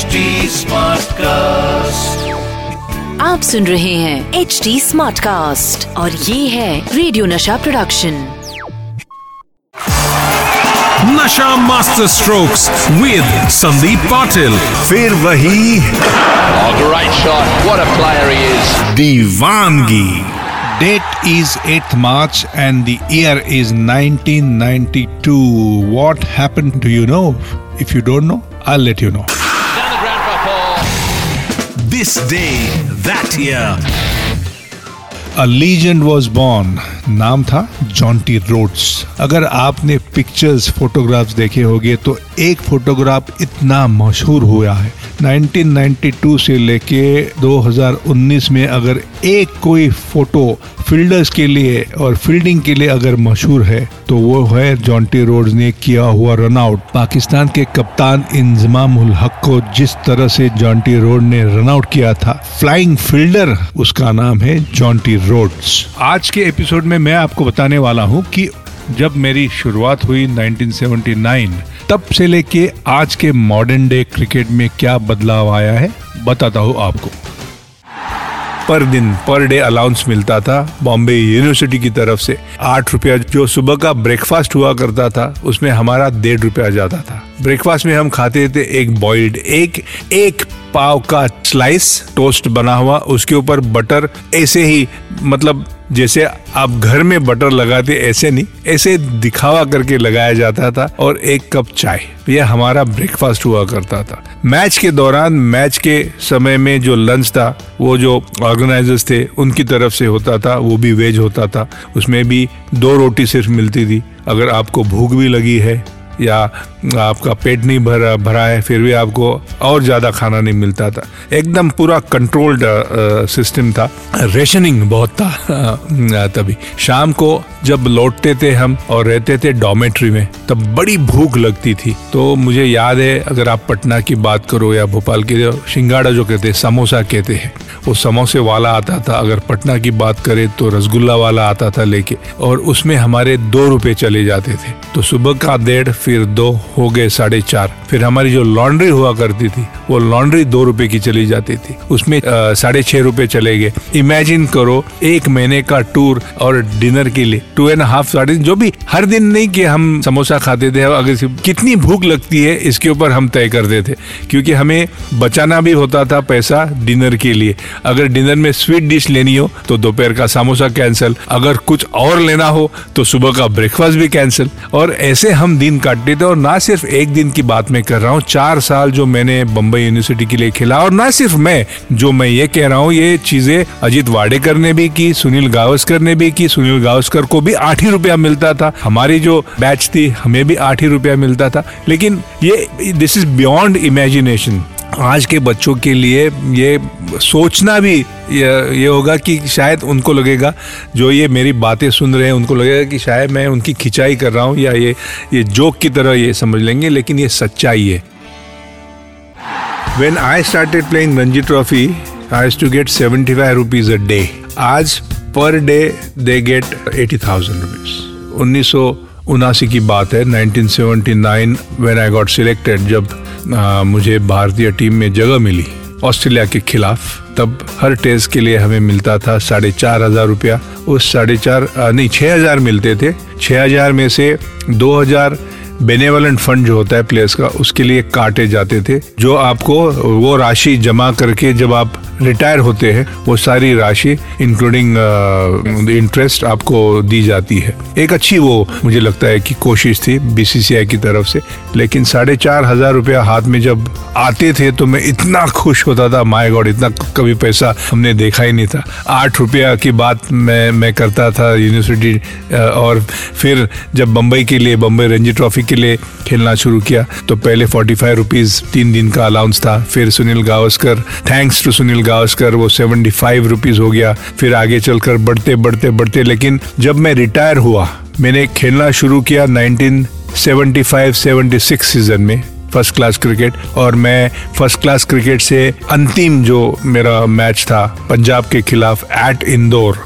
Smart cast आप सुन रहे हैं एच डी स्मार्ट कास्ट और ये है radio Nasha production Nasha master strokes with Sandeep Patil फिर वही great shot what a player he is दीवानगी Date is 8th March and the year is 1992. What happened do you know? If you don't know, I'll let you know. this day that year. A legend was born नाम था Jonty Rhodes. अगर आपने pictures photographs देखे होंगे तो एक photograph इतना मशहूर हुआ है। 1992 से लेके 2019 में अगर एक कोई फ़ोटो फील्डर्स के लिए और फील्डिंग के लिए अगर मशहूर है तो वो है जॉन्टी रोड्स ने किया हुआ रन आउट पाकिस्तान के कप्तान इंजमाम हक को जिस तरह से जॉन्टी रोड ने रन आउट किया था फ्लाइंग फील्डर उसका नाम है जॉन्टी रोड्स। आज के एपिसोड में मैं आपको बताने वाला हूँ कि जब मेरी शुरुआत हुई 1979 तब से लेके आज के मॉडर्न डे क्रिकेट में क्या बदलाव आया है, बताता हूँ आपको। पर दिन, पर डे अलाउंस मिलता था बॉम्बे यूनिवर्सिटी की तरफ़ से। आठ रुपया जो सुबह का ब्रेकफास्ट हुआ करता था, उसमें हमारा डेढ़ रुपया जाता था। ब्रेकफास्ट में हम खाते थे एक बॉइल्ड एक एक पाव का स्लाइस टोस्ट बना हुआ, उसके ऊपर बटर ऐसे ही मतलब जैसे आप घर में बटर लगाते, ऐसे नहीं, ऐसे दिखावा करके लगाया जाता था और एक कप चाय। यह हमारा ब्रेकफास्ट हुआ करता था। मैच के दौरान मैच के समय में जो लंच था, वो जो ऑर्गेनाइजर्स थे, उनकी तरफ़ से होता था, वो भी वेज होता था। उसमें भी दो रोटी सिर्फ़ मिलती थी। अगर आपको भूख भी लगी है या आपका पेट नहीं भरा भरा है, फिर भी आपको और ज़्यादा खाना नहीं मिलता था। एकदम पूरा कंट्रोल्ड सिस्टम था। रेशनिंग बहुत था तभी। शाम को जब लौटते थे हम और रहते थे डॉमेट्री में, तब बड़ी भूख लगती थी। तो मुझे याद है, अगर आप पटना की बात करो या भोपाल की सिंगाड़ा जो कहते हैं, समोसा कहते हैं, वो समोसे वाला आता था। अगर पटना की बात करें तो रसगुल्ला वाला आता था लेके, और उसमें हमारे दो रुपए चले जाते थे। तो सुबह का डेढ़ फिर दो हो गए साढ़े चार। फिर हमारी जो लॉन्ड्री हुआ करती थी, वो लॉन्ड्री दो रुपए की चली जाती थी। उसमें साढ़े छह रुपए चले गए। इमेजिन करो, एक महीने का टूर और डिनर के लिए टू एंड हाफ़ साढ़े, जो भी हर दिन नहीं कि हम समोसा खाते थे अगर कितनी भूख लगती है, इसके ऊपर हम तय करते थे। क्योंकि हमें बचाना भी होता था पैसा डिनर के लिए। अगर डिनर में स्वीट डिश लेनी हो तो दोपहर का समोसा कैंसिल। अगर कुछ और लेना हो तो सुबह का ब्रेकफास्ट भी कैंसिल। और ऐसे हम दिन काटते थे और ना सिर्फ़ एक दिन की बात मैं कर रहा हूँ, चार साल जो मैंने बम्बई यूनिवर्सिटी के लिए खेला और ना सिर्फ़ मैं, जो मैं ये कह रहा हूँ, ये चीज़ें अजीत वाडेकर ने भी की, सुनील गावस्कर ने भी की, सुनील गावस्कर को भी आठ ही रुपया मिलता था। हमारी जो बैच थी, हमें भी आठ ही रुपया मिलता था। लेकिन ये दिस इज़ बियॉन्ड इमेजिनेशन आज के बच्चों के लिए ये सोचना भी ये, ये होगा कि शायद उनको लगेगा जो ये मेरी बातें सुन रहे हैं उनको लगेगा कि शायद मैं उनकी खिंचाई कर रहा हूँ या ये ये जोक की तरह ये समझ लेंगे लेकिन ये सच्चाई है When I started playing Ranji Trophy, I used to get 75 rupees a day. आज per day they get eighty thousand rupees उन्नीस सौ उनासी की बात है 1979 व्हेन आई गॉट सिलेक्टेड जब आ, मुझे भारतीय टीम में जगह मिली ऑस्ट्रेलिया के खिलाफ। तब हर टेस्ट के लिए हमें मिलता था साढ़े चार हज़ार रुपया। उस साढ़े चार नहीं छह हज़ार मिलते थे। छह हज़ार में से दो हज़ार बेनेवलेंट फंड जो होता है प्लेयर्स का, उसके लिए काटे जाते थे, जो आपको वो राशि जमा करके जब आप रिटायर होते हैं, वो सारी राशि इंक्लूडिंग इंटरेस्ट आपको दी जाती है। एक अच्छी वो मुझे लगता है कि कोशिश थी बीसीसीआई की तरफ़ से, लेकिन साढ़े चार हज़ार रुपया हाथ में जब आते थे तो मैं इतना खुश होता था माय गॉड इतना कभी पैसा हमने देखा ही नहीं था। आठ रुपया की बात मैं मैं करता था यूनिवर्सिटी और फिर जब बम्बई के लिए बम्बई रणजी ट्रॉफी के लिए खेलना शुरू किया। तो पहले फोर्टी फाइव रुपीज़ तीन दिन का अलाउंस था। फिर सुनील गावस्कर थैंक्स टू सुनील गावस्कर, वो सेवेंटी फाइव रुपीज़ हो गया। फिर आगे चलकर बढ़ते बढ़ते बढ़ते। लेकिन जब मैं रिटायर हुआ, मैंने खेलना शुरू किया 1975-76 सीज़न में। फ़र्स्ट क्लास क्रिकेट और मैं फ़र्स्ट क्लास क्रिकेट से अंतिम जो मेरा मैच था, पंजाब के खिलाफ at Indore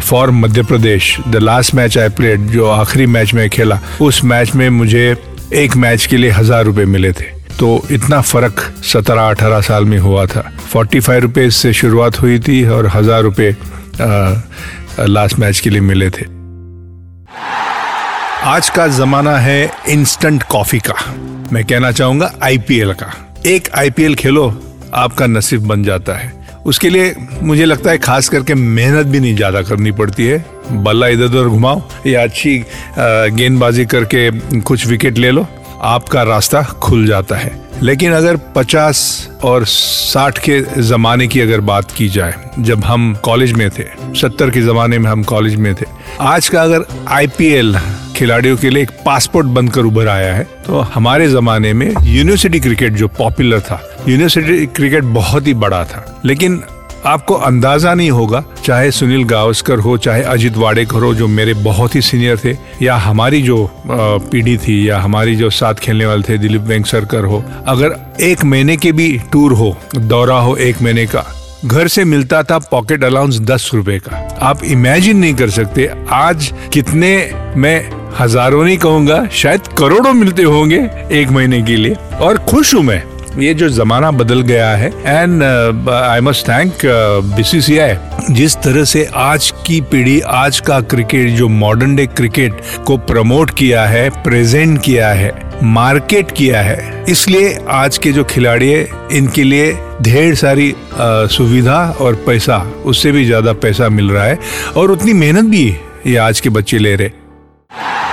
for Madhya Pradesh the last match I played जो आखिरी मैच में खेला, उस मैच में मुझे एक मैच के लिए हज़ार रुपए मिले थे। तो इतना फ़र्क सत्रह अठारह साल में हुआ था। फोर्टी फाइव रुपये से शुरुआत हुई थी और हज़ार रुपये लास्ट मैच के लिए मिले थे। आज का जमाना है इंस्टेंट कॉफ़ी का। मैं कहना चाहूँगा आईपीएल का। एक आईपीएल खेलो, आपका नसीब बन जाता है। उसके लिए मुझे लगता है खास करके मेहनत भी नहीं ज़्यादा करनी पड़ती है। बल्ला इधर उधर घुमाओ, या अच्छी गेंदबाजी करके कुछ विकेट ले लो, आपका रास्ता खुल जाता है। लेकिन अगर 50 और 60 के ज़माने की अगर बात की जाए, जब हम कॉलेज में थे 70 के ज़माने में हम कॉलेज में थे, आज का अगर आईपीएल खिलाड़ियों के लिए एक पासपोर्ट बनकर उभर आया है। तो हमारे ज़माने में यूनिवर्सिटी क्रिकेट जो पॉपुलर था, यूनिवर्सिटी क्रिकेट बहुत ही बड़ा था। लेकिन आपको अंदाज़ा नहीं होगा, चाहे सुनील गावस्कर हो, चाहे अजित वाडेकर हो, जो मेरे बहुत ही सीनियर थे, या हमारी जो पीढ़ी थी, या हमारी जो साथ खेलने वाले थे, दिलीप वेंगसरकर हो। अगर एक महीने के भी टूर हो, दौरा हो एक महीने का, घर से मिलता था पॉकेट अलाउंस दस रुपए का। आप इमेजिन नहीं कर सकते आज कितने मैं हज़ारों नहीं कहूँगा शायद करोड़ों मिलते होंगे एक महीने के लिए। और खुश हूँ मैं। ये जो जमाना बदल गया है and I must thank BCCI जिस तरह से आज की पीढ़ी आज का क्रिकेट जो मॉडर्न डे क्रिकेट को प्रमोट किया है प्रेजेंट किया है मार्केट किया है इसलिए आज के जो खिलाड़ी है इनके लिए ढेर सारी आ, uh, सुविधा और पैसा उससे भी ज़्यादा पैसा मिल रहा है और उतनी मेहनत भी ये आज के बच्चे ले रहे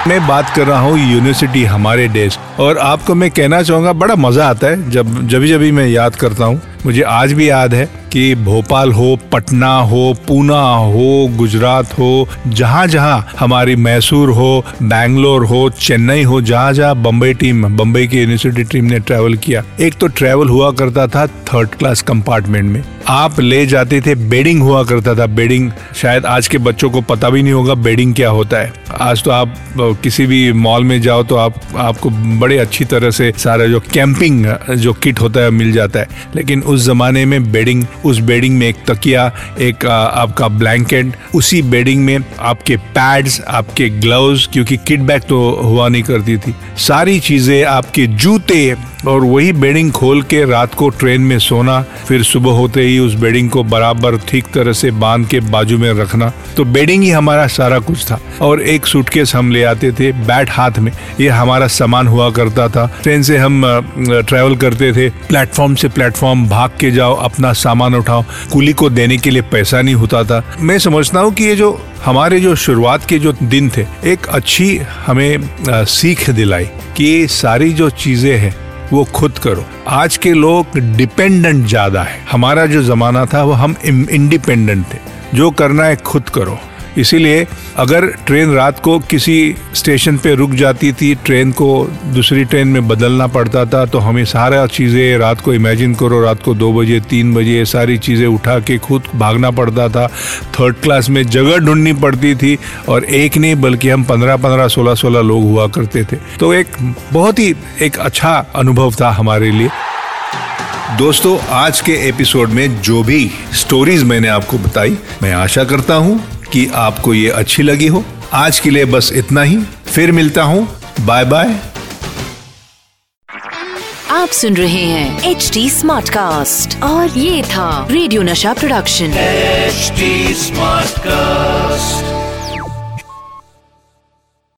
मैं बात कर रहा हूँ यूनिवर्सिटी हमारे देश और आपको मैं कहना चाहूँगा, बड़ा मज़ा आता है जब जब जब भी मैं याद करता हूँ। मुझे आज भी याद है कि भोपाल हो, पटना हो, पूना हो, गुजरात हो जहाँ जहाँ हमारी मैसूर हो, बैंगलोर हो, चेन्नई हो जहाँ जहाँ बम्बई टीम बम्बई की यूनिवर्सिटी टीम ने ट्रेवल किया। एक तो ट्रेवल हुआ करता था थर्ड क्लास कंपार्टमेंट में। आप ले जाते थे बेडिंग हुआ करता था बेडिंग शायद आज के बच्चों को पता भी नहीं होगा बेडिंग क्या होता है। आज तो आप किसी भी मॉल में जाओ तो आप, आपको बड़े अच्छी तरह से सारा जो कैंपिंग जो किट होता है, मिल जाता है। लेकिन उस जमाने में बेडिंग उस बेडिंग में एक तकिया, एक आपका ब्लैंकेट उसी बेडिंग में आपके पैड्स आपके ग्लव्स क्योंकि किट बैग तो हुआ नहीं करती थी। सारी चीज़ें आपके जूते और वही बेडिंग खोल के रात को ट्रेन में सोना, फिर सुबह होते ही उस बेडिंग को बराबर ठीक तरह से बाँध के बाजू में रखना। तो बेडिंग ही हमारा सारा कुछ था। और एक सूटकेस हम ले आते थे बैट हाथ में। ये हमारा सामान हुआ करता था। ट्रेन से हम ट्रेवल करते थे। प्लेटफॉर्म से प्लेटफॉर्म भाग के जाओ, अपना सामान उठाओ। कुली को देने के लिए पैसा नहीं होता था। मैं समझता हूँ कि ये जो हमारे जो शुरुआत के जो दिन थे, एक अच्छी हमें सीख दिलाई कि सारी जो चीज़ें हैं वो खुद करो। आज के लोग डिपेंडेंट ज़्यादा है। हमारा जो जमाना था, वो हम इंडिपेंडेंट थे। जो करना है खुद करो। इसीलिए अगर ट्रेन रात को किसी स्टेशन पे रुक जाती थी, ट्रेन को दूसरी ट्रेन में बदलना पड़ता था तो हमें सारा चीज़ें रात को इमेजिन करो, रात को दो बजे, तीन बजे सारी चीज़ें उठा के खुद भागना पड़ता था। थर्ड क्लास में जगह ढूंढनी पड़ती थी और एक नहीं, बल्कि हम पंद्रह पंद्रह, सोलह सोलह लोग हुआ करते थे। तो एक बहुत ही, एक अच्छा अनुभव था हमारे लिए। दोस्तों, आज के एपिसोड में जो भी स्टोरीज मैंने आपको बताई, मैं आशा करता हूँ कि आपको ये अच्छी लगी हो। आज के लिए बस इतना ही। फिर मिलता हूँ। बाय बाय आप सुन रहे हैं एच डी स्मार्ट कास्ट और ये था रेडियो नशा प्रोडक्शन एचडी स्मार्ट कास्ट